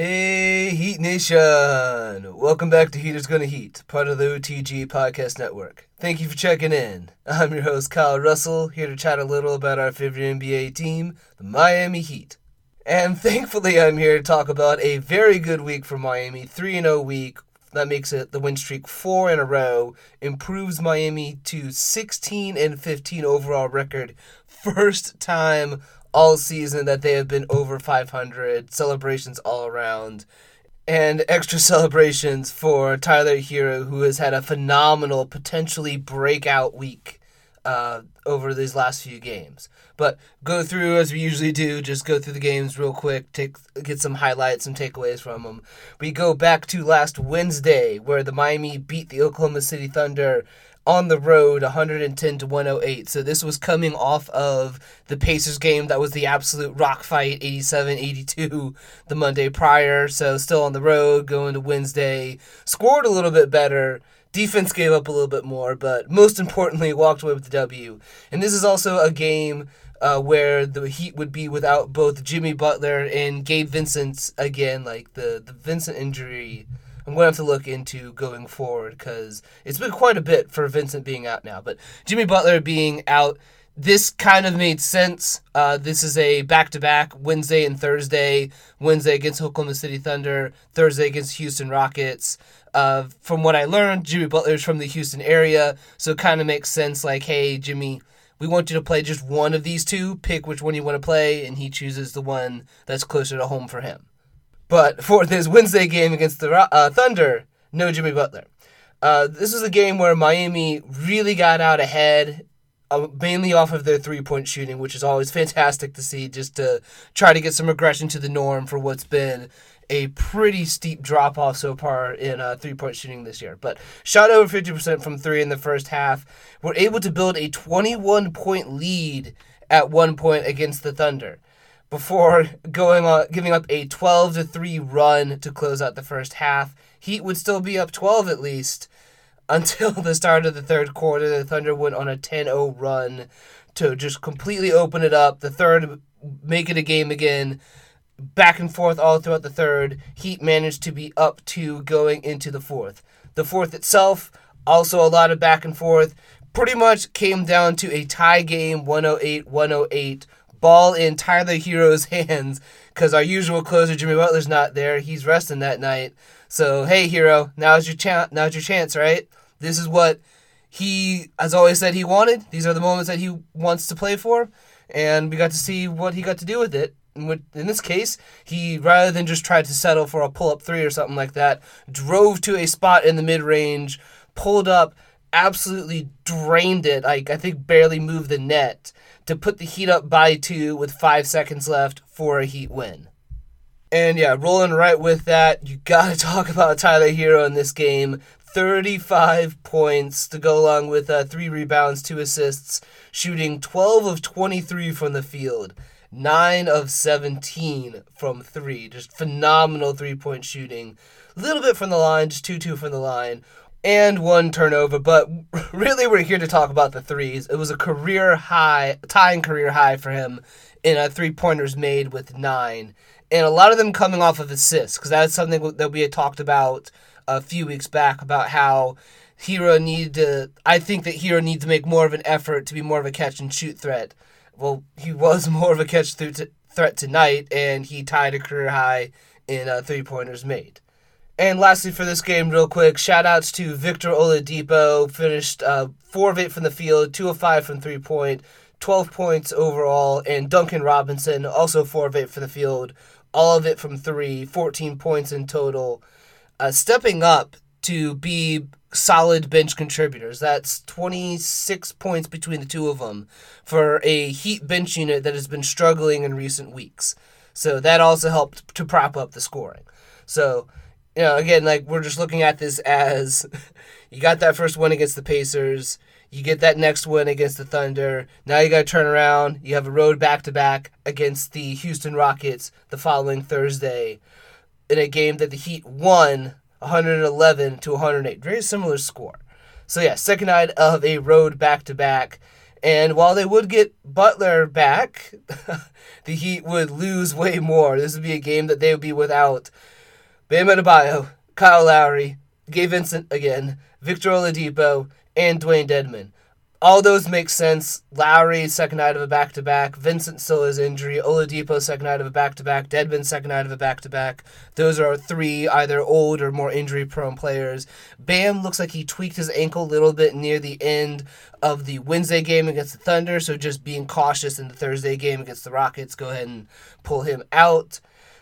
Hey, Heat Nation! Welcome back to Heaters Gonna Heat, part of the OTG Podcast Network. Thank you for checking in. I'm your host, Kyle Russell, here to chat a little about our favorite NBA team, the Miami Heat. And thankfully, I'm here to talk about a very good week for Miami 3 0 week. That makes it the win streak four in a row, improves Miami to 16 and 15 overall record. First time all season that they have been over 500. Celebrations all around. And extra celebrations for Tyler Herro, who has had a phenomenal, potentially breakout week uh, over these last few games. But go through as we usually do, just go through the games real quick, take get some highlights, some takeaways from them. We go back to last Wednesday, where the Miami beat the Oklahoma City Thunder on the road 110 to 108. So this was coming off of the Pacers game that was the absolute rock fight 87-82 the Monday prior. So still on the road going to Wednesday. Scored a little bit better. Defense gave up a little bit more, but most importantly walked away with the W. And this is also a game uh, where the Heat would be without both Jimmy Butler and Gabe Vincent again, like the the Vincent injury I'm going to have to look into going forward because it's been quite a bit for Vincent being out now. But Jimmy Butler being out, this kind of made sense. Uh, this is a back to back Wednesday and Thursday. Wednesday against Oklahoma City Thunder, Thursday against Houston Rockets. Uh, from what I learned, Jimmy Butler is from the Houston area, so it kind of makes sense like, hey, Jimmy, we want you to play just one of these two, pick which one you want to play, and he chooses the one that's closer to home for him. But for this Wednesday game against the uh, Thunder, no Jimmy Butler. Uh, this was a game where Miami really got out ahead, uh, mainly off of their three point shooting, which is always fantastic to see, just to try to get some regression to the norm for what's been a pretty steep drop off so far in uh, three point shooting this year. But shot over 50% from three in the first half. We're able to build a 21 point lead at one point against the Thunder before going on giving up a 12 to 3 run to close out the first half. Heat would still be up 12 at least until the start of the third quarter. The Thunder went on a 10-0 run to just completely open it up. The third make it a game again. Back and forth all throughout the third. Heat managed to be up two going into the fourth. The fourth itself also a lot of back and forth. Pretty much came down to a tie game 108 108 ball in Tyler Herro's hands because our usual closer Jimmy Butler's not there. He's resting that night. So hey, Herro, now's your chance. Now's your chance, right? This is what he has always said he wanted. These are the moments that he wants to play for, and we got to see what he got to do with it. In this case, he rather than just try to settle for a pull up three or something like that, drove to a spot in the mid range, pulled up, absolutely drained it. Like I think barely moved the net to put the Heat up by two with five seconds left for a Heat win. And yeah, rolling right with that, you gotta talk about Tyler Herro in this game. 35 points to go along with uh, three rebounds, two assists, shooting 12 of 23 from the field, 9 of 17 from three. Just phenomenal three point shooting. A little bit from the line, just 2 2 from the line and one turnover, but really we're here to talk about the threes. It was a career high, tying career high for him in a three pointers made with nine, and a lot of them coming off of assists because that's something that we had talked about a few weeks back about how Herro needed to. I think that Herro needs to make more of an effort to be more of a catch and shoot threat. Well, he was more of a catch through threat tonight, and he tied a career high in uh, three pointers made. And lastly, for this game, real quick, shout outs to Victor Oladipo. Finished uh, 4 of 8 from the field, 2 of 5 from three point, 12 points overall. And Duncan Robinson, also 4 of 8 from the field, all of it from three, 14 points in total. Uh, stepping up to be solid bench contributors. That's 26 points between the two of them for a Heat bench unit that has been struggling in recent weeks. So that also helped to prop up the scoring. So you know, again, like we're just looking at this as you got that first win against the Pacers, you get that next win against the Thunder. Now you got to turn around. You have a road back to back against the Houston Rockets the following Thursday in a game that the Heat won 111 to 108. Very similar score. So yeah, second night of a road back to back. And while they would get Butler back, the Heat would lose way more. This would be a game that they would be without Bam Adebayo, Kyle Lowry, Gabe Vincent again, Victor Oladipo, and Dewayne Dedmon all those make sense. Lowry, second night of a back to back. Vincent still has injury. Oladipo, second night of a back to back. Dedmon, second night of a back to back. Those are three either old or more injury prone players. Bam looks like he tweaked his ankle a little bit near the end of the Wednesday game against the Thunder, so just being cautious in the Thursday game against the Rockets, go ahead and pull him out.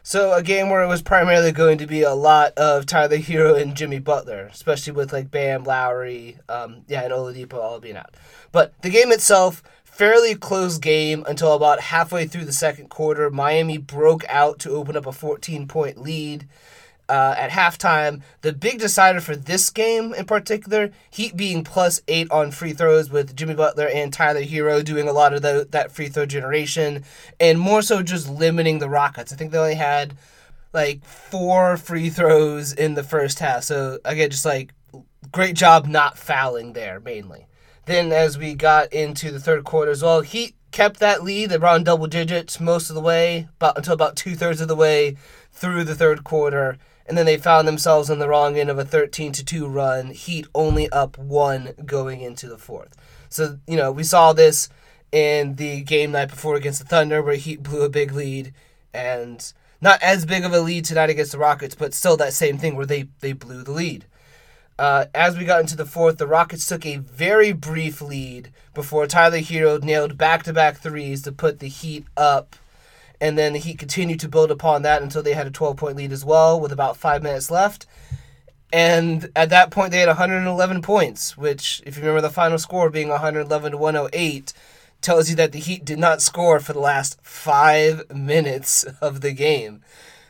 So a game where it was primarily going to be a lot of Tyler Herro and Jimmy Butler, especially with like Bam, Lowry, um, yeah, and Oladipo all being out. But the game itself, fairly close game until about halfway through the second quarter. Miami broke out to open up a 14 point lead uh, at halftime. The big decider for this game in particular, Heat being plus eight on free throws with Jimmy Butler and Tyler Herro doing a lot of the, that free throw generation, and more so just limiting the Rockets. I think they only had like four free throws in the first half. So again, just like great job not fouling there mainly. Then as we got into the third quarter as well, Heat kept that lead. They brought in double digits most of the way, about until about two thirds of the way through the third quarter and then they found themselves on the wrong end of a 13 to 2 run. Heat only up one going into the fourth. So, you know, we saw this in the game night before against the Thunder where Heat blew a big lead and not as big of a lead tonight against the Rockets, but still that same thing where they, they blew the lead. Uh, as we got into the fourth, the Rockets took a very brief lead before Tyler Herro nailed back to back threes to put the Heat up and then he continued to build upon that until they had a 12 point lead as well with about five minutes left. And at that point, they had 111 points, which, if you remember the final score being 111 to 108, tells you that the Heat did not score for the last five minutes of the game.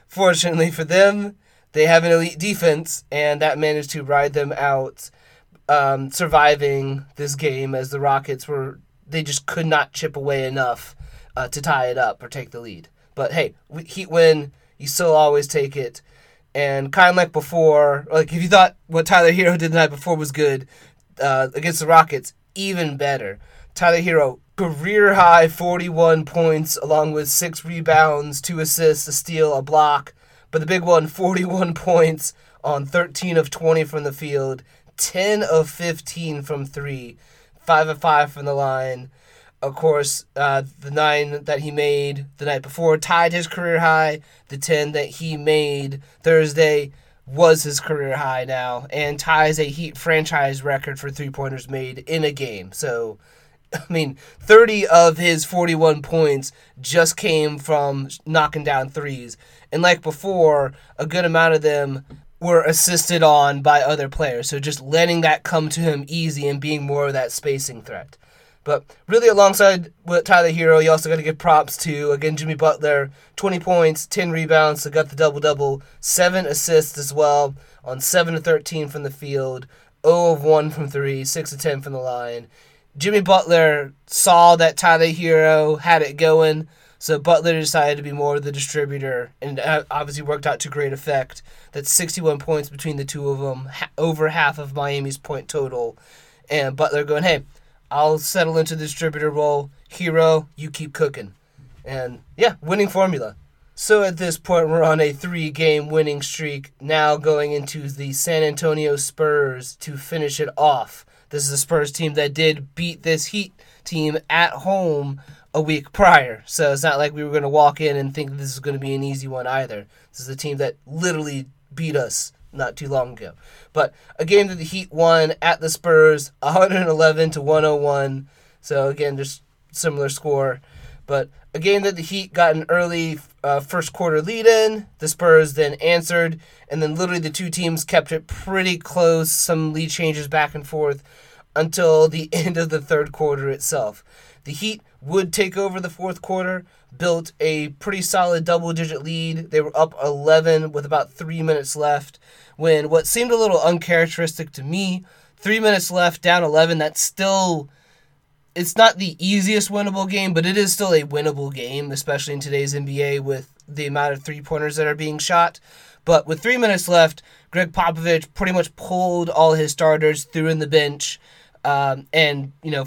Fortunately for them, they have an elite defense, and that managed to ride them out, um, surviving this game as the Rockets were, they just could not chip away enough uh, to tie it up or take the lead. But hey, Heat win. You still always take it. And kind of like before, like if you thought what Tyler Herro did the night before was good uh, against the Rockets, even better. Tyler Herro career high 41 points, along with six rebounds, two assists, a steal, a block. But the big one, 41 points on 13 of 20 from the field, 10 of 15 from three, 5 of 5 from the line. Of course, uh, the nine that he made the night before tied his career high. The 10 that he made Thursday was his career high now and ties a Heat franchise record for three pointers made in a game. So, I mean, 30 of his 41 points just came from knocking down threes. And like before, a good amount of them were assisted on by other players. So just letting that come to him easy and being more of that spacing threat. But really, alongside with Tyler Herro, you also got to give props to again Jimmy Butler, 20 points, 10 rebounds, so got the double double, seven assists as well on seven to 13 from the field, 0 of 1 from three, 6 of 10 from the line. Jimmy Butler saw that Tyler Herro had it going, so Butler decided to be more of the distributor, and uh, obviously worked out to great effect. That's 61 points between the two of them, over half of Miami's point total. And Butler going, hey, I'll settle into the distributor role. Herro, you keep cooking. And yeah, winning formula. So at this point, we're on a three game winning streak, now going into the San Antonio Spurs to finish it off. This is the Spurs team that did beat this Heat team at home a week prior. So it's not like we were going to walk in and think this is going to be an easy one either. This is a team that literally beat us not too long ago. But a game that the Heat won at the Spurs, 111 to 101. So again, just similar score. But a game that the Heat got an early uh, first quarter lead in. The Spurs then answered, and then literally the two teams kept it pretty close. Some lead changes back and forth until the end of the third quarter itself. The Heat would take over the fourth quarter, built a pretty solid double digit lead. They were up 11 with about three minutes left when what seemed a little uncharacteristic to me, three minutes left, down 11, that's still. It's not the easiest winnable game, but it is still a winnable game, especially in today's NBA with the amount of three pointers that are being shot. But with three minutes left, Gregg Popovich pretty much pulled all his starters, threw in the bench, um, and you know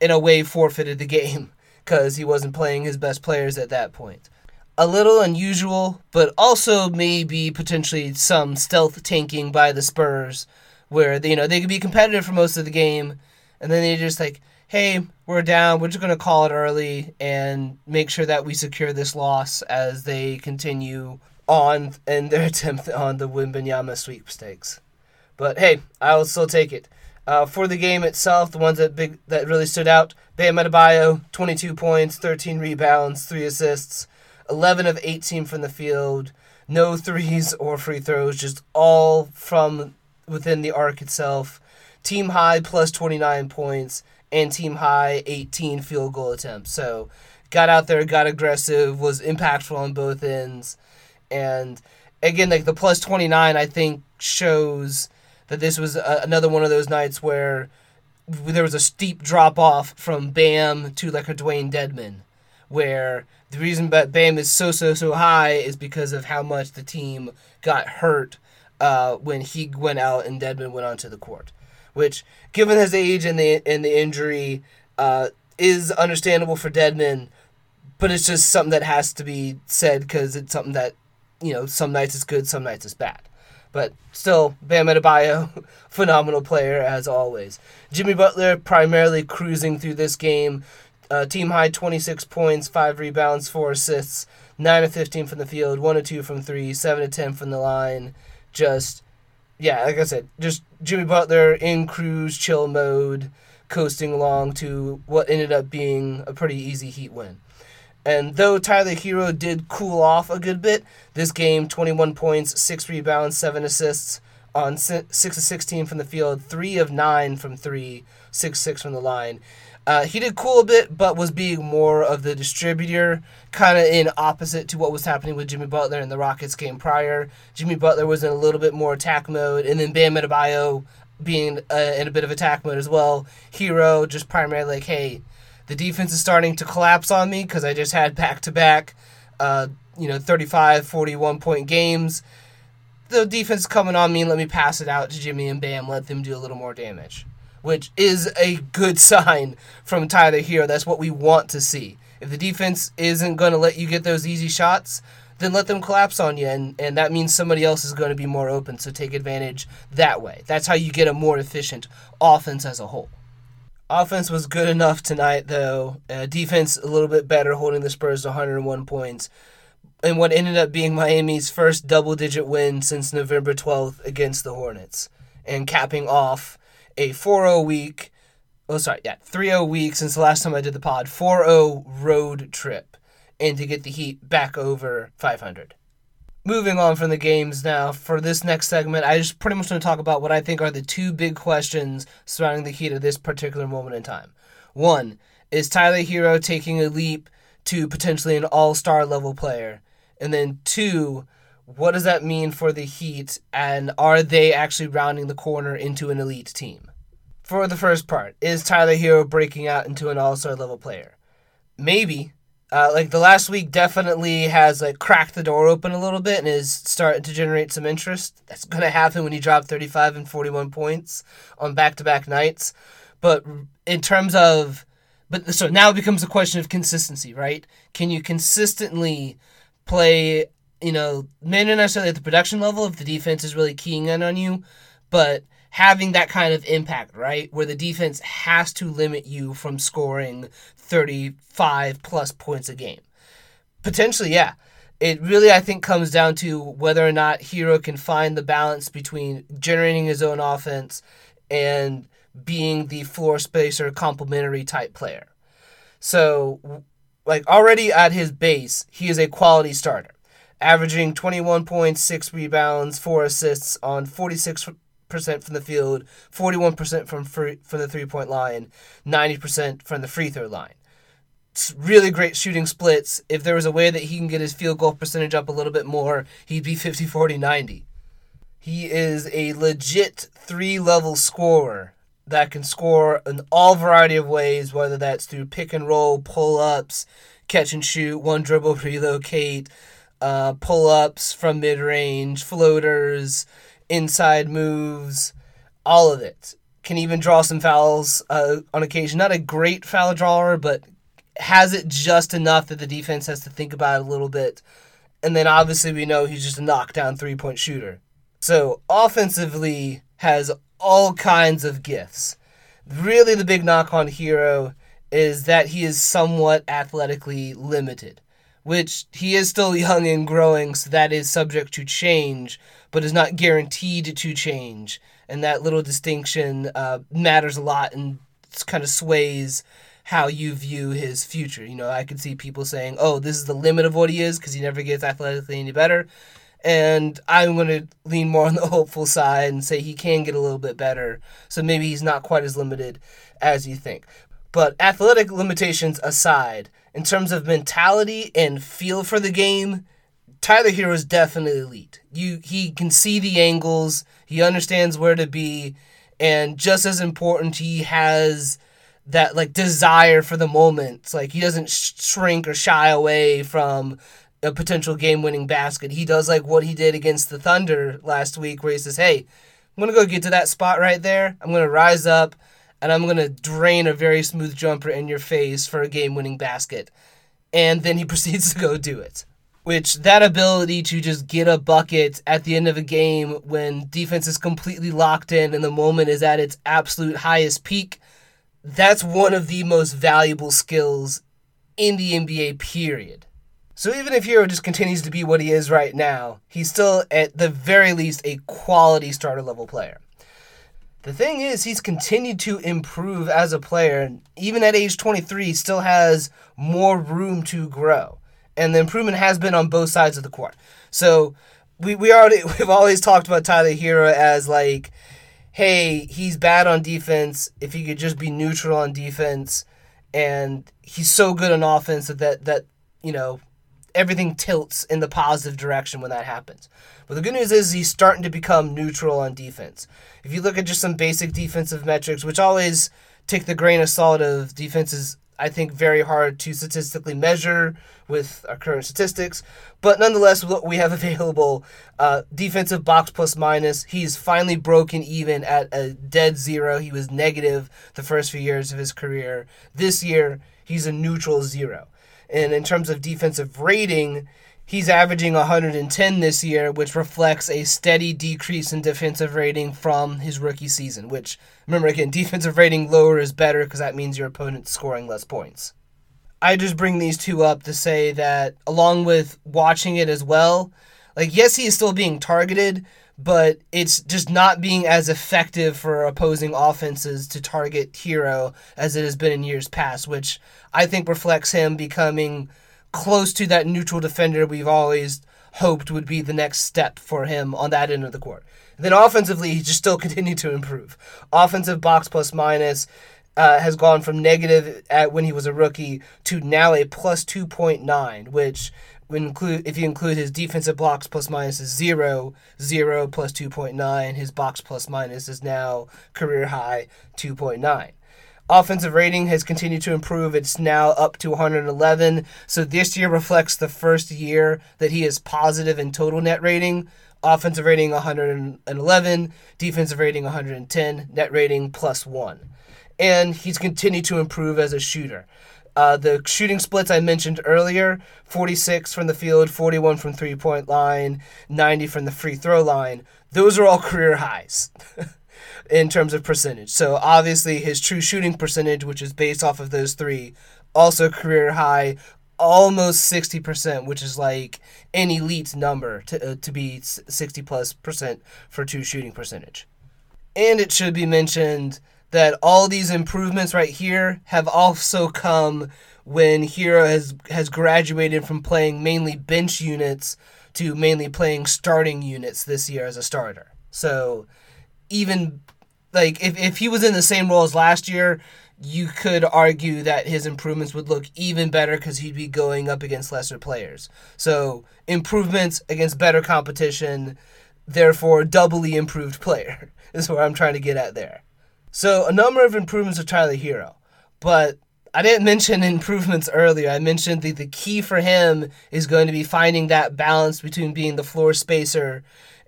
in a way forfeited the game because he wasn't playing his best players at that point. A little unusual, but also maybe potentially some stealth tanking by the Spurs, where you know they could be competitive for most of the game, and then they just like, hey, we're down, we're just gonna call it early and make sure that we secure this loss as they continue on in their attempt on the Wembanyama sweepstakes. But hey, I'll still take it. Uh, for the game itself, the ones that big that really stood out: Bam Adebayo, 22 points, 13 rebounds, three assists, 11 of 18 from the field, no threes or free throws, just all from within the arc itself. Team high plus 29 points and team high 18 field goal attempts. So got out there, got aggressive, was impactful on both ends, and again, like the plus 29, I think shows that this was a, another one of those nights where there was a steep drop off from Bam to like a Dewayne Dedmon, where the reason that Bam is so so so high is because of how much the team got hurt uh, when he went out and Dedmon went onto the court, which given his age and the and the injury uh, is understandable for Dedmon, but it's just something that has to be said because it's something that you know some nights is good, some nights is bad. But still, Bam Adebayo, phenomenal player as always. Jimmy Butler primarily cruising through this game. Uh, team high 26 points, 5 rebounds, 4 assists, 9 of 15 from the field, 1 of 2 from 3, 7 of 10 from the line. Just, yeah, like I said, just Jimmy Butler in cruise, chill mode, coasting along to what ended up being a pretty easy Heat win. And though Tyler Herro did cool off a good bit, this game 21 points, 6 rebounds, 7 assists on 6 of 16 from the field, 3 of 9 from 3, 6 6 from the line. Uh, he did cool a bit, but was being more of the distributor, kind of in opposite to what was happening with Jimmy Butler in the Rockets game prior. Jimmy Butler was in a little bit more attack mode, and then Bam Adebayo being uh, in a bit of attack mode as well. Herro just primarily like, hey, the defense is starting to collapse on me because I just had back to back, you know, 35, 41 point games. The defense is coming on me let me pass it out to Jimmy and Bam, let them do a little more damage, which is a good sign from Tyler Herro. That's what we want to see. If the defense isn't going to let you get those easy shots, then let them collapse on you, and, and that means somebody else is going to be more open, so take advantage that way. That's how you get a more efficient offense as a whole. Offense was good enough tonight, though. Uh, defense a little bit better, holding the Spurs to 101 points. And what ended up being Miami's first double digit win since November 12th against the Hornets. And capping off a 4 0 week, oh, sorry, yeah, 3 0 week since the last time I did the pod, 4 0 road trip. And to get the Heat back over 500 moving on from the games now for this next segment i just pretty much want to talk about what i think are the two big questions surrounding the heat at this particular moment in time. One is tyler herro taking a leap to potentially an all-star level player? And then two what does that mean for the heat and are they actually rounding the corner into an elite team? For the first part is tyler herro breaking out into an all-star level player? Maybe uh, like the last week definitely has like cracked the door open a little bit and is starting to generate some interest. That's going to happen when you drop 35 and 41 points on back-to-back nights. But in terms of but so now it becomes a question of consistency, right? Can you consistently play, you know, maybe not necessarily at the production level if the defense is really keying in on you, but having that kind of impact, right? Where the defense has to limit you from scoring 35 plus points a game. Potentially, yeah. It really, I think, comes down to whether or not Herro can find the balance between generating his own offense and being the floor spacer complementary type player. So, like, already at his base, he is a quality starter, averaging 21 points, 6 rebounds, 4 assists on 46 percent from the field, forty one percent from free, from the three point line, ninety percent from the free throw line. It's really great shooting splits. If there was a way that he can get his field goal percentage up a little bit more, he'd be 50 40 90. He is a legit three level scorer that can score in all variety of ways, whether that's through pick and roll, pull ups, catch and shoot, one dribble relocate, uh, pull ups from mid range, floaters inside moves, all of it. can even draw some fouls uh, on occasion. Not a great foul drawer, but has it just enough that the defense has to think about it a little bit. And then obviously we know he's just a knockdown three point shooter. So offensively has all kinds of gifts. Really, the big knock on Herro is that he is somewhat athletically limited, which he is still young and growing, so that is subject to change, but is not guaranteed to change. And that little distinction uh, matters a lot and kind of sways how you view his future. You know, I could see people saying, "Oh, this is the limit of what he is because he never gets athletically any better." And I'm going to lean more on the hopeful side and say he can get a little bit better. So maybe he's not quite as limited as you think. But athletic limitations aside, in terms of mentality and feel for the game, Tyler Herro is definitely elite. You he can see the angles, he understands where to be, and just as important, he has that like desire for the moment. like he doesn't sh- shrink or shy away from a potential game-winning basket. He does like what he did against the Thunder last week, where he says, "Hey, I'm gonna go get to that spot right there. I'm gonna rise up, and I'm gonna drain a very smooth jumper in your face for a game-winning basket." And then he proceeds to go do it. Which that ability to just get a bucket at the end of a game when defense is completely locked in and the moment is at its absolute highest peak that's one of the most valuable skills in the NBA, period. So even if Herro just continues to be what he is right now, he's still, at the very least, a quality starter level player. The thing is, he's continued to improve as a player. And even at age 23, he still has more room to grow. And the improvement has been on both sides of the court. So we, we already we've always talked about Tyler Herro as like hey, he's bad on defense. If he could just be neutral on defense, and he's so good on offense that that, that you know everything tilts in the positive direction when that happens. But the good news is he's starting to become neutral on defense. If you look at just some basic defensive metrics, which always take the grain of salt of defenses I think, very hard to statistically measure with our current statistics. But nonetheless, what we have available uh, defensive box plus minus. He's finally broken even at a dead zero. He was negative the first few years of his career. This year, he's a neutral zero. And in terms of defensive rating, He's averaging 110 this year, which reflects a steady decrease in defensive rating from his rookie season. Which, remember again, defensive rating lower is better because that means your opponent's scoring less points. I just bring these two up to say that, along with watching it as well, like, yes, he is still being targeted, but it's just not being as effective for opposing offenses to target Herro as it has been in years past, which I think reflects him becoming close to that neutral defender we've always hoped would be the next step for him on that end of the court. And then offensively, he just still continued to improve. Offensive box plus minus uh, has gone from negative at when he was a rookie to now a plus 2.9, which include if you include his defensive blocks plus minus is zero, zero plus 2.9. His box plus minus is now career high 2.9. Offensive rating has continued to improve. It's now up to 111. So this year reflects the first year that he is positive in total net rating. Offensive rating 111, defensive rating 110, net rating plus one. And he's continued to improve as a shooter. Uh, the shooting splits I mentioned earlier 46 from the field, 41 from three point line, 90 from the free throw line. Those are all career highs. in terms of percentage. So obviously his true shooting percentage, which is based off of those three, also career high, almost 60%, which is like an elite number to, uh, to be 60 plus percent for true shooting percentage. And it should be mentioned that all these improvements right here have also come when Herro has has graduated from playing mainly bench units to mainly playing starting units this year as a starter. So even like if, if he was in the same role as last year, you could argue that his improvements would look even better because he'd be going up against lesser players. So improvements against better competition, therefore doubly improved player is what I'm trying to get at there. So a number of improvements with Tyler Herro, but I didn't mention improvements earlier. I mentioned that the key for him is going to be finding that balance between being the floor spacer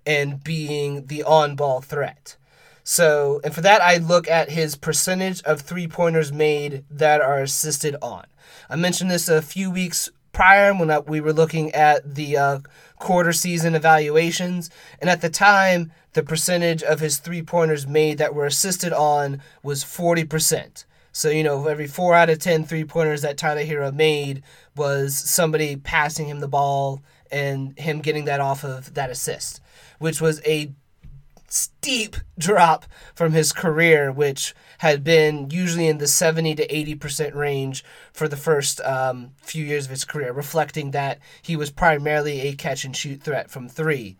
and being the on-ball threat. So, and for that, I look at his percentage of three pointers made that are assisted on. I mentioned this a few weeks prior when we were looking at the uh, quarter season evaluations, and at the time, the percentage of his three pointers made that were assisted on was 40%. So, you know, every four out of 10 three pointers that Tyler Herro made was somebody passing him the ball and him getting that off of that assist, which was a steep drop from his career, which had been usually in the 70 to 80% range for the first um, few years of his career, reflecting that he was primarily a catch and shoot threat from three.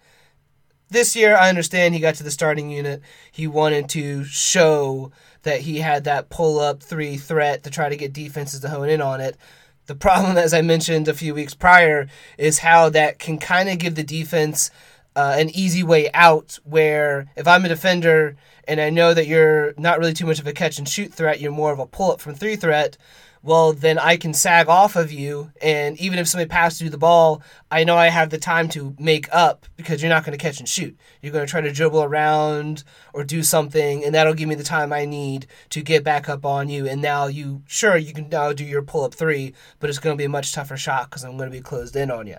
This year, I understand he got to the starting unit. He wanted to show that he had that pull up three threat to try to get defenses to hone in on it. The problem, as I mentioned a few weeks prior, is how that can kind of give the defense uh, an easy way out where if I'm a defender and I know that you're not really too much of a catch and shoot threat, you're more of a pull up from three threat, well, then I can sag off of you. And even if somebody passes you the ball, I know I have the time to make up because you're not going to catch and shoot. You're going to try to dribble around or do something, and that'll give me the time I need to get back up on you. And now you, sure, you can now do your pull up three, but it's going to be a much tougher shot because I'm going to be closed in on you.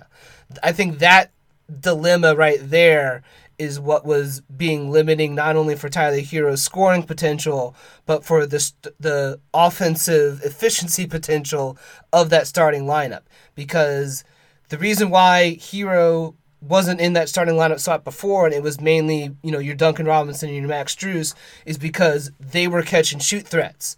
I think that dilemma right there is what was being limiting not only for Tyler Herro's scoring potential, but for the the offensive efficiency potential of that starting lineup. Because the reason why Herro wasn't in that starting lineup spot before, and it was mainly you know your Duncan Robinson and your Max Strus, is because they were catching shoot threats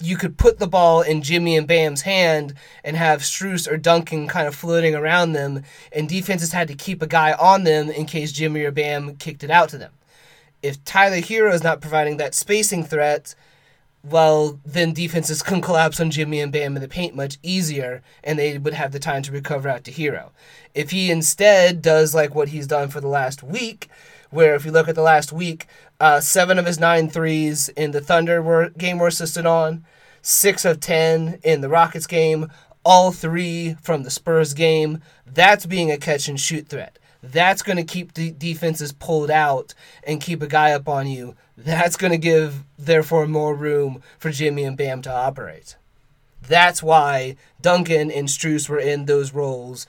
you could put the ball in Jimmy and Bam's hand and have Strus or Duncan kind of floating around them, and defenses had to keep a guy on them in case Jimmy or Bam kicked it out to them. If Tyler Herro is not providing that spacing threat, well, then defenses can collapse on Jimmy and Bam in the paint much easier, and they would have the time to recover out to Herro. If he instead does like what he's done for the last week, where if you look at the last week, uh, seven of his nine threes in the Thunder were game were assisted on, six of ten in the Rockets game, all three from the Spurs game. That's being a catch and shoot threat. That's going to keep the defenses pulled out and keep a guy up on you. That's going to give, therefore, more room for Jimmy and Bam to operate. That's why Duncan and Strus were in those roles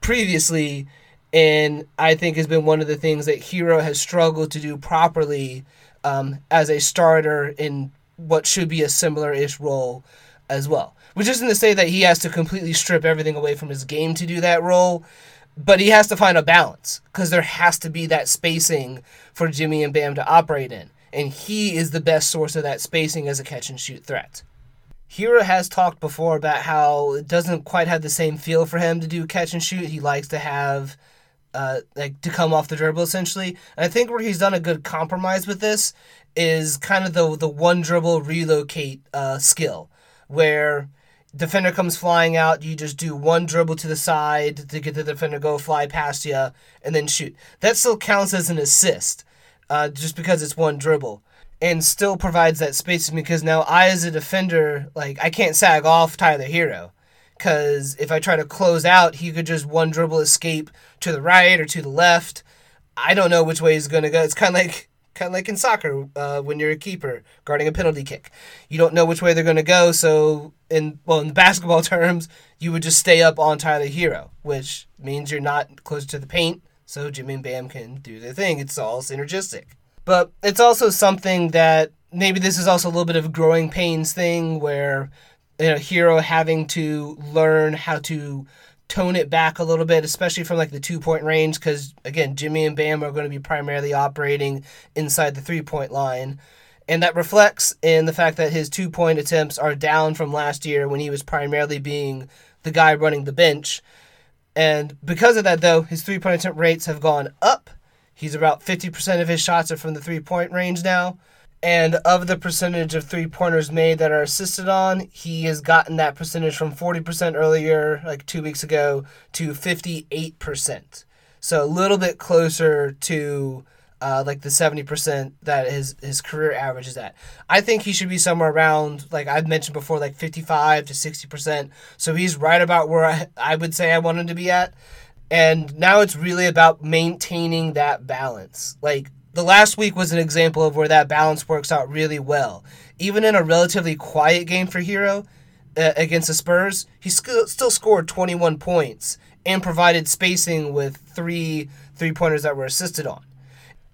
previously and I think has been one of the things that Herro has struggled to do properly um, as a starter in what should be a similar-ish role as well. Which isn't to say that he has to completely strip everything away from his game to do that role, but he has to find a balance because there has to be that spacing for Jimmy and Bam to operate in, and he is the best source of that spacing as a catch and shoot threat. Herro has talked before about how it doesn't quite have the same feel for him to do catch and shoot. He likes to have uh, like to come off the dribble essentially. And I think where he's done a good compromise with this is kind of the the one dribble relocate uh, skill, where defender comes flying out, you just do one dribble to the side to get the defender go fly past you, and then shoot. That still counts as an assist, uh, just because it's one dribble. And still provides that space because now I, as a defender, like I can't sag off Tyler Herro because if I try to close out, he could just one dribble escape to the right or to the left. I don't know which way he's going to go. It's kind of like kind of like in soccer uh, when you're a keeper guarding a penalty kick. You don't know which way they're going to go. So in well in basketball terms, you would just stay up on Tyler Herro, which means you're not close to the paint. So Jimmy and Bam can do their thing. It's all synergistic. But it's also something that maybe this is also a little bit of growing pains thing where you know Herro having to learn how to tone it back a little bit, especially from like the two point range, because again, Jimmy and Bam are going to be primarily operating inside the three point line. And that reflects in the fact that his two point attempts are down from last year when he was primarily being the guy running the bench. And because of that, though, his three point attempt rates have gone up. He's about 50% of his shots are from the three point range now. And of the percentage of three pointers made that are assisted on, he has gotten that percentage from 40% earlier, like two weeks ago, to 58%. So a little bit closer to uh, like the 70% that his, his career average is at. I think he should be somewhere around, like I've mentioned before, like 55 to 60%. So he's right about where I, I would say I want him to be at. And now it's really about maintaining that balance. Like, the last week was an example of where that balance works out really well. Even in a relatively quiet game for Herro uh, against the Spurs, he sc- still scored 21 points and provided spacing with three three pointers that were assisted on.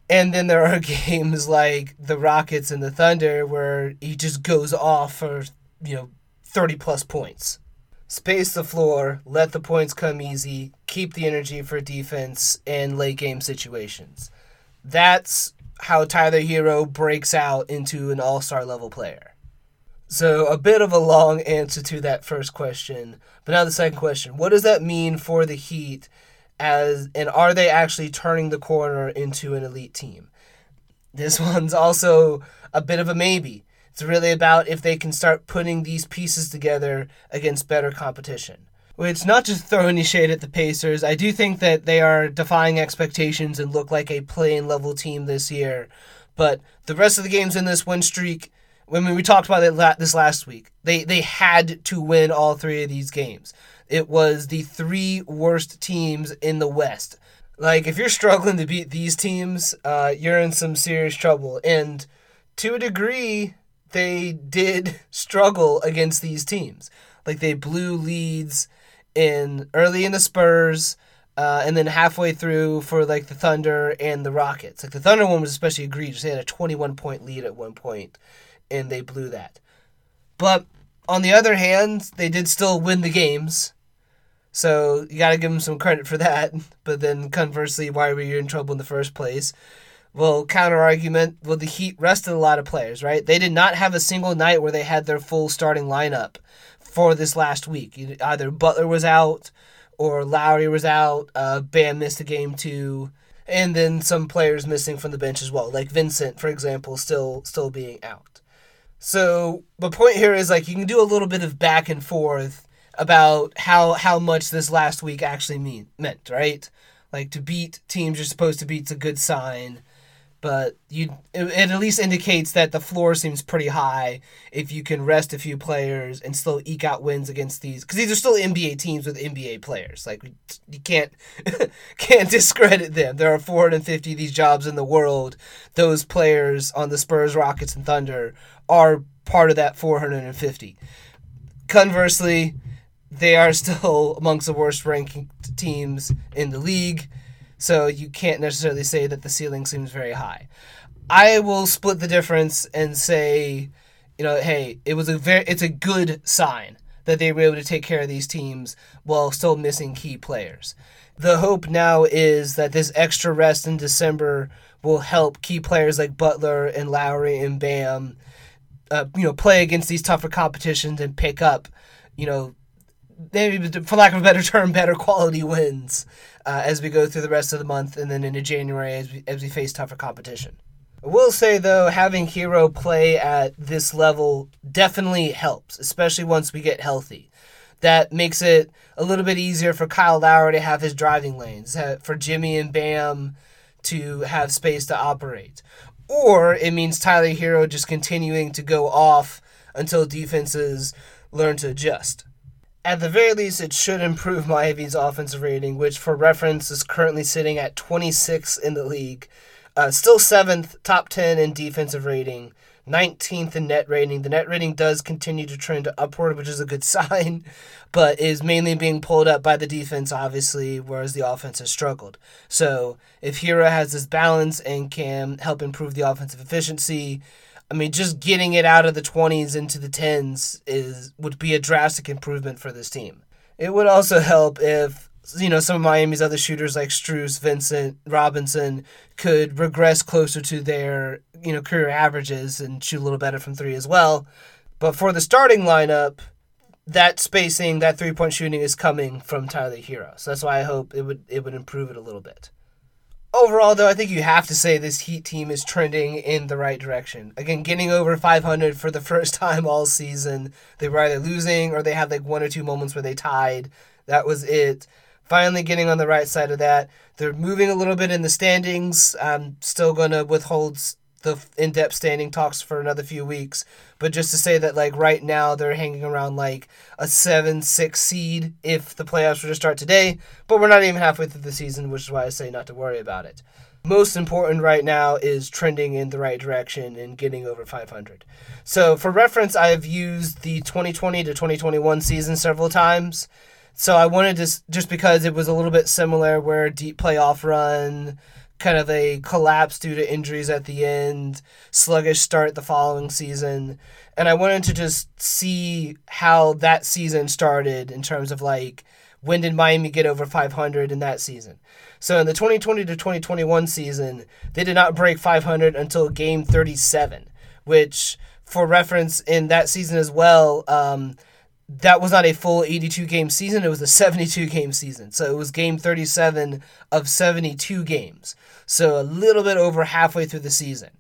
And then there are games like the Rockets and the Thunder where he just goes off for, you know, 30 plus points. Space the floor, let the points come easy, keep the energy for defense in late game situations. That's how Tyler Herro breaks out into an all star level player. So, a bit of a long answer to that first question. But now, the second question What does that mean for the Heat as and are they actually turning the corner into an elite team? This one's also a bit of a maybe. It's really about if they can start putting these pieces together against better competition. Which, not just throw any shade at the Pacers, I do think that they are defying expectations and look like a play-in level team this year. But the rest of the games in this win streak, when we talked about it this last week, they, they had to win all three of these games it was the three worst teams in the West. Like, if you're struggling to beat these teams, uh, you're in some serious trouble. And to a degree, they did struggle against these teams. Like, they blew leads in early in the Spurs. Uh, and then halfway through for like the Thunder and the Rockets. Like the Thunder one was especially egregious. They had a 21 point lead at one point, and they blew that. But on the other hand, they did still win the games. So you got to give them some credit for that. But then conversely, why were you in trouble in the first place? Well, counter argument, well, the Heat rested a lot of players, right? They did not have a single night where they had their full starting lineup for this last week. Either Butler was out or Lowry was out. Uh, Bam missed a game too. And then some players missing from the bench as well, like Vincent, for example, still still being out. So the point here is like you can do a little bit of back and forth about how how much this last week actually mean meant, right? Like to beat teams you're supposed to beat's a good sign, but you it, it at least indicates that the floor seems pretty high if you can rest a few players and still eke out wins against these because these are still NBA teams with NBA players. Like you can't can't discredit them. There are 450 of these jobs in the world. Those players on the Spurs, Rockets, and Thunder are part of that 450. Conversely, they are still amongst the worst ranking teams in the league, so you can't necessarily say that the ceiling seems very high. I will split the difference and say, you know, hey, it was a very it's a good sign that they were able to take care of these teams while still missing key players. The hope now is that this extra rest in December will help key players like Butler and Lowry and Bam, uh, you know, play against these tougher competitions and pick up, you know, maybe for lack of a better term, better quality wins uh, as we go through the rest of the month and then into January as we, as we face tougher competition. I will say though, having Herro play at this level definitely helps, especially once we get healthy. That makes it a little bit easier for Kyle Lowry to have his driving lanes, for Jimmy and Bam to have space to operate. Or it means Tyler Herro just continuing to go off until defenses learn to adjust. At the very least, it should improve Miami's offensive rating, which, for reference, is currently sitting at 26 in the league. Uh, still seventh, top 10 in defensive rating, 19th in net rating. The net rating does continue to trend upward, which is a good sign, but is mainly being pulled up by the defense, obviously, whereas the offense has struggled. So, if Herro has this balance and can help improve the offensive efficiency, I mean, just getting it out of the 20s into the 10s is would be a drastic improvement for this team. It would also help if you know some of Miami's other shooters like Strus, Vincent, Robinson could regress closer to their you know career averages and shoot a little better from three as well. But for the starting lineup, that spacing, that three point shooting is coming from Tyler Herro. So that's why I hope it would it would improve it a little bit. Overall, though, I think you have to say this Heat team is trending in the right direction. Again, getting over 500 for the first time all season. They were either losing or they had like one or two moments where they tied. That was it. Finally, getting on the right side of that. They're moving a little bit in the standings. I'm still going to withhold the in-depth standing talks for another few weeks but just to say that like right now they're hanging around like a 7-6 seed if the playoffs were to start today but we're not even halfway through the season which is why i say not to worry about it most important right now is trending in the right direction and getting over 500. So, for reference, I've used the 2020 to 2021 season several times. So, I wanted to just because it was a little bit similar, where deep playoff run, kind of a collapse due to injuries at the end, sluggish start the following season. And I wanted to just see how that season started in terms of like when did Miami get over 500 in that season. So in the 2020 to 2021 season, they did not break 500 until game 37, which, for reference, in that season as well, um, that was not a full 82 game season. It was a 72 game season. So it was game 37 of 72 games. So a little bit over halfway through the season.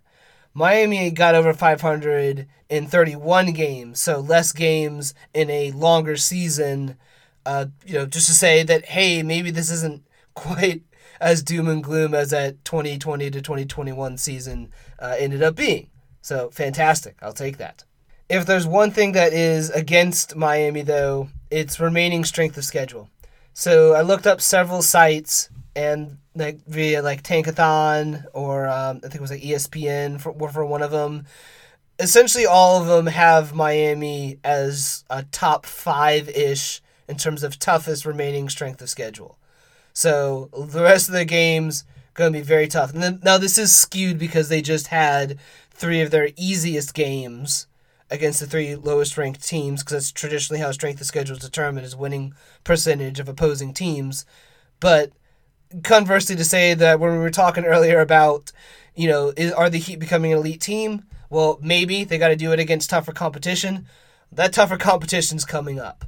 Miami got over 500 in 31 games. So less games in a longer season. Uh, you know, just to say that, hey, maybe this isn't quite as doom and gloom as that 2020 to 2021 season uh, ended up being. So fantastic. I'll take that. If there's one thing that is against Miami, though, it's remaining strength of schedule. So I looked up several sites and like via like Tankathon or um, I think it was like ESPN for for one of them. Essentially, all of them have Miami as a top five ish in terms of toughest remaining strength of schedule. So the rest of the games going to be very tough. And then, now this is skewed because they just had three of their easiest games against the three lowest ranked teams because that's traditionally how strength of schedule is determined is winning percentage of opposing teams. But conversely, to say that when we were talking earlier about, you know, is, are the Heat becoming an elite team? Well, maybe they got to do it against tougher competition. That tougher competition's coming up.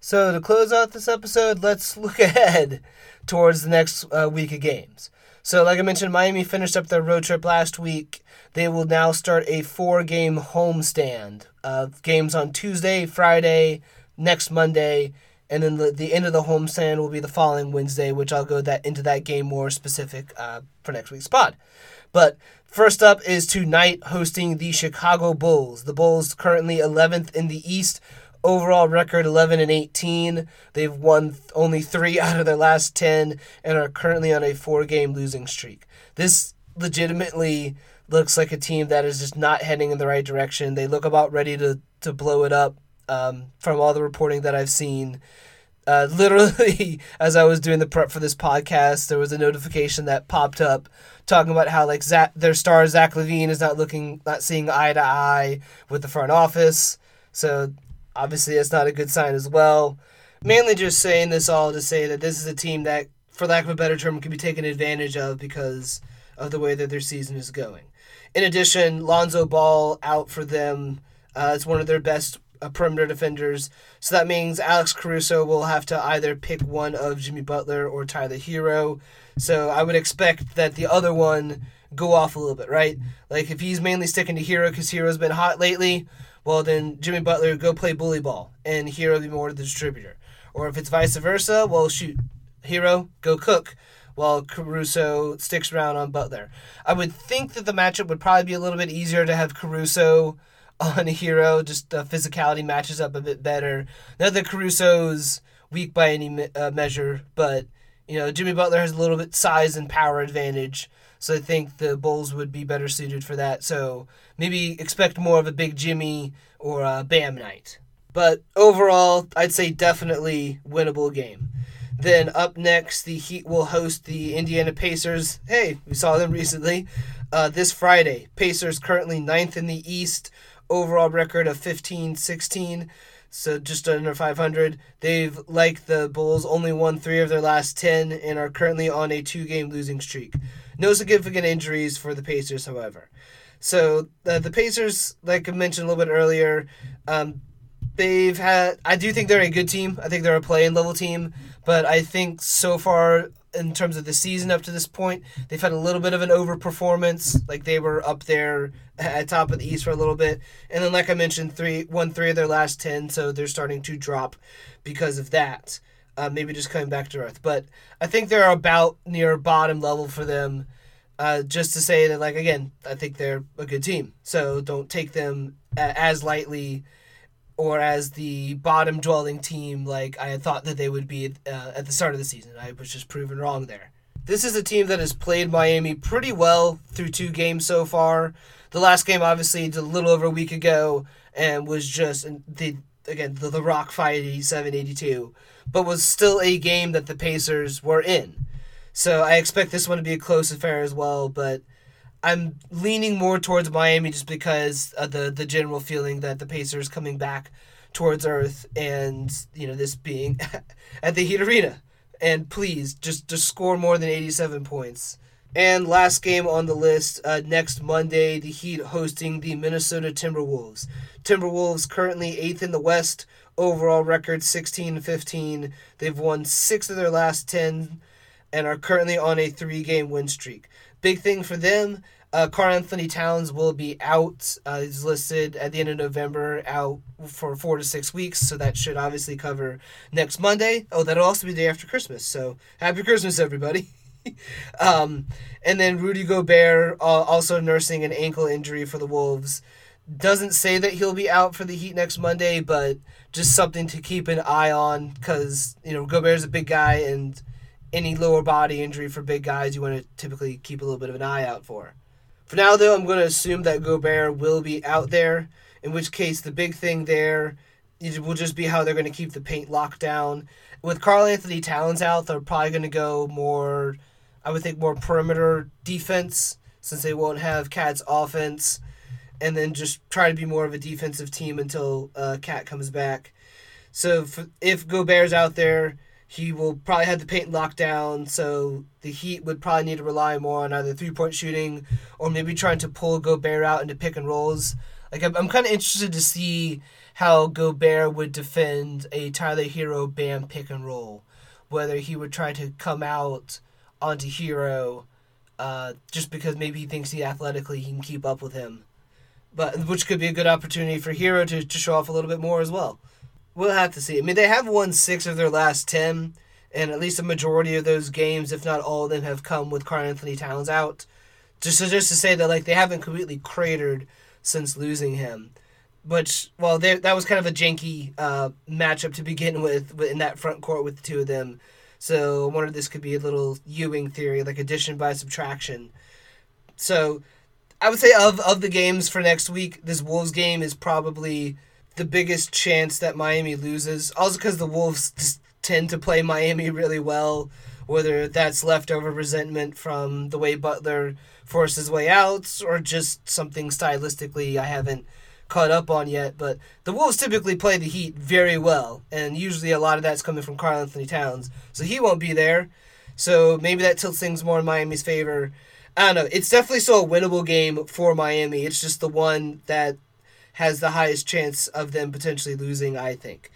So, to close out this episode, let's look ahead towards the next uh, week of games. So, like I mentioned, Miami finished up their road trip last week. They will now start a four game homestand. of games on Tuesday, Friday, next Monday, and then the, the end of the homestand will be the following Wednesday, which I'll go that into that game more specific uh, for next week's pod. But first up is tonight hosting the Chicago Bulls. The Bulls currently 11th in the East overall record 11 and 18. They've won only 3 out of their last 10 and are currently on a 4-game losing streak. This legitimately looks like a team that is just not heading in the right direction. They look about ready to to blow it up um, from all the reporting that I've seen. Uh, literally, as I was doing the prep for this podcast, there was a notification that popped up talking about how like Zach, their star Zach LaVine is not looking, not seeing eye to eye with the front office. So Obviously, that's not a good sign as well. Mainly just saying this all to say that this is a team that, for lack of a better term, can be taken advantage of because of the way that their season is going. In addition, Lonzo Ball out for them. Uh, it's one of their best Uh, perimeter defenders. So that means Alex Caruso will have to either pick one of Jimmy Butler or Tyler Herro. So I would expect that the other one go off a little bit, right? Like if he's mainly sticking to Herro because Herro's been hot lately, well then Jimmy Butler go play bully ball and Herro be more the distributor. Or if it's vice versa, well shoot, Herro go cook while Caruso sticks around on Butler. I would think that the matchup would probably be a little bit easier to have Caruso on a herro. just the physicality matches up a bit better. Not that Caruso's weak by any uh, measure, but you know Jimmy Butler has a little bit size and power advantage. So I think the Bulls would be better suited for that. So maybe expect more of a big Jimmy or a Bam night. But overall, I'd say definitely winnable game. Then up next, the Heat will host the Indiana Pacers. Hey, we saw them recently. Uh, this Friday. Pacers currently ninth in the East, overall record of 15 16 so just under 500. They've, like the Bulls, only won three of their last 10 and are currently on a two game losing streak. No significant injuries for the Pacers, however. So uh, the Pacers, like I mentioned a little bit earlier, um, they've had. I do think they're a good team. I think they're a play-in level team, but I think so far in terms of the season up to this point, they've had a little bit of an overperformance. Like they were up there at top of the East for a little bit, and then like I mentioned, three won three of their last ten, so they're starting to drop because of that uh, maybe just coming back to earth. But I think they're about near bottom level for them. Uh, just to say that, like again, I think they're a good team. So don't take them as lightly or as the bottom dwelling team like I had thought that they would be uh, at the start of the season. I was just proven wrong there. this is a team that has played Miami pretty well through two games so far. The last game, obviously, a little over a week ago, and was just the again the, the rock fight 87 82 but was still a game that the pacers were in so i expect this one to be a close affair as well but i'm leaning more towards miami just because of the the general feeling that the pacers coming back towards earth and you know this being at the heat arena and please just just score more than 87 points. And last game on the list uh, next Monday, the Heat hosting the Minnesota Timberwolves. Timberwolves currently eighth in the West, overall record 16 15. They've won six of their last 10 and are currently on a three game win streak. Big thing for them uh, Karl-Anthony Towns will be out. Uh, he's listed at the end of November, out for four to six weeks. So that should obviously cover next Monday. Oh, that'll also be the day after Christmas. So happy Christmas, everybody. um, and then Rudy Gobert, uh, also nursing an ankle injury for the Wolves. Doesn't say that he'll be out for the Heat next Monday, but just something to keep an eye on because, you know, Gobert's a big guy and any lower body injury for big guys you want to typically keep a little bit of an eye out for. For now, though, I'm going to assume that Gobert will be out there, in which case the big thing there will just be how they're going to keep the paint locked down. With Karl-Anthony Towns out, they're probably going to go more, I would think, more perimeter defense since they won't have KAT's offense, and then just try to be more of a defensive team until uh, KAT comes back. So if, if Gobert's out there, he will probably have the paint locked down, so the Heat would probably need to rely more on either three point shooting or maybe trying to pull Gobert out into pick and rolls. Like I'm, I'm kind of interested to see how Gobert would defend a Tyler Herro Bam pick and roll, whether he would try to come out onto Herro, uh, just because maybe he thinks he athletically he can keep up with him, but which could be a good opportunity for Herro to, to show off a little bit more as well. We'll have to see. I mean, they have won six of their last ten, and at least a majority of those games, if not all of them, have come with Karl-Anthony Towns out. Just to, just to say that like they haven't completely cratered since losing him. But well, that was kind of a janky uh, matchup to begin with in that front court with the two of them. So I wonder if this could be a little Ewing theory, like addition by subtraction. So I would say of of the games for next week, this Wolves game is probably the biggest chance that Miami loses. Also, because the Wolves tend to play Miami really well, whether that's leftover resentment from the way Butler forced his way out or just something stylistically I haven't caught up on yet. But the Wolves typically play the Heat very well, and usually a lot of that's coming from Karl-Anthony Towns. So he won't be there. So maybe that tilts things more in Miami's favor. I don't know. It's definitely still a winnable game for Miami. It's just the one that has the highest chance of them potentially losing, I think.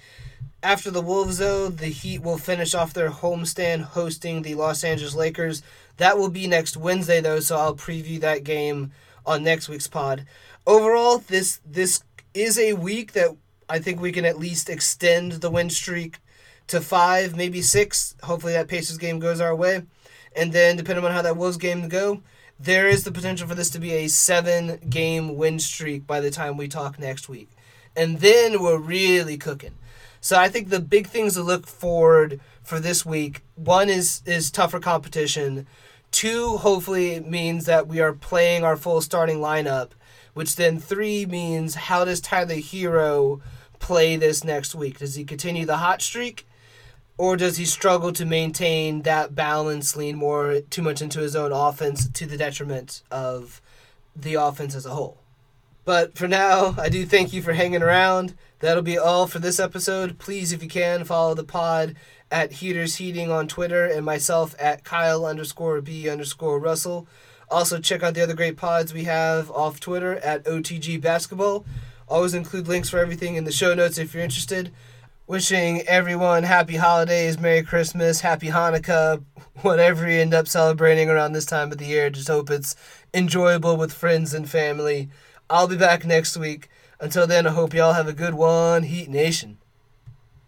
After the Wolves, though, the Heat will finish off their homestand hosting the Los Angeles Lakers. That will be next Wednesday, though, so I'll preview that game on next week's pod. Overall, this this is a week that I think we can at least extend the win streak to five, maybe six. Hopefully, that Pacers game goes our way, and then depending on how that Wolves game go, there is the potential for this to be a seven game win streak by the time we talk next week. And then we're really cooking. So I think the big things to look forward for this week one is is tougher competition. Two, hopefully, means that we are playing our full starting lineup, which then three means how does Tyler Herro play this next week? Does he continue the hot streak? or does he struggle to maintain that balance, lean more too much into his own offense to the detriment of the offense as a whole? But for now, I do thank you for hanging around. That'll be all for this episode. Please, if you can, follow the pod at Heaters Heating on Twitter and myself at Kyle underscore B underscore Russell. Also, check out the other great pods we have off Twitter at OTG Basketball. Always include links for everything in the show notes if you're interested wishing everyone happy holidays, Merry Christmas, Happy Hanukkah, whatever you end up celebrating around this time of the year. Just hope it's enjoyable with friends and family. I'll be back next week. Until then, I hope y'all have a good one, Heat Nation.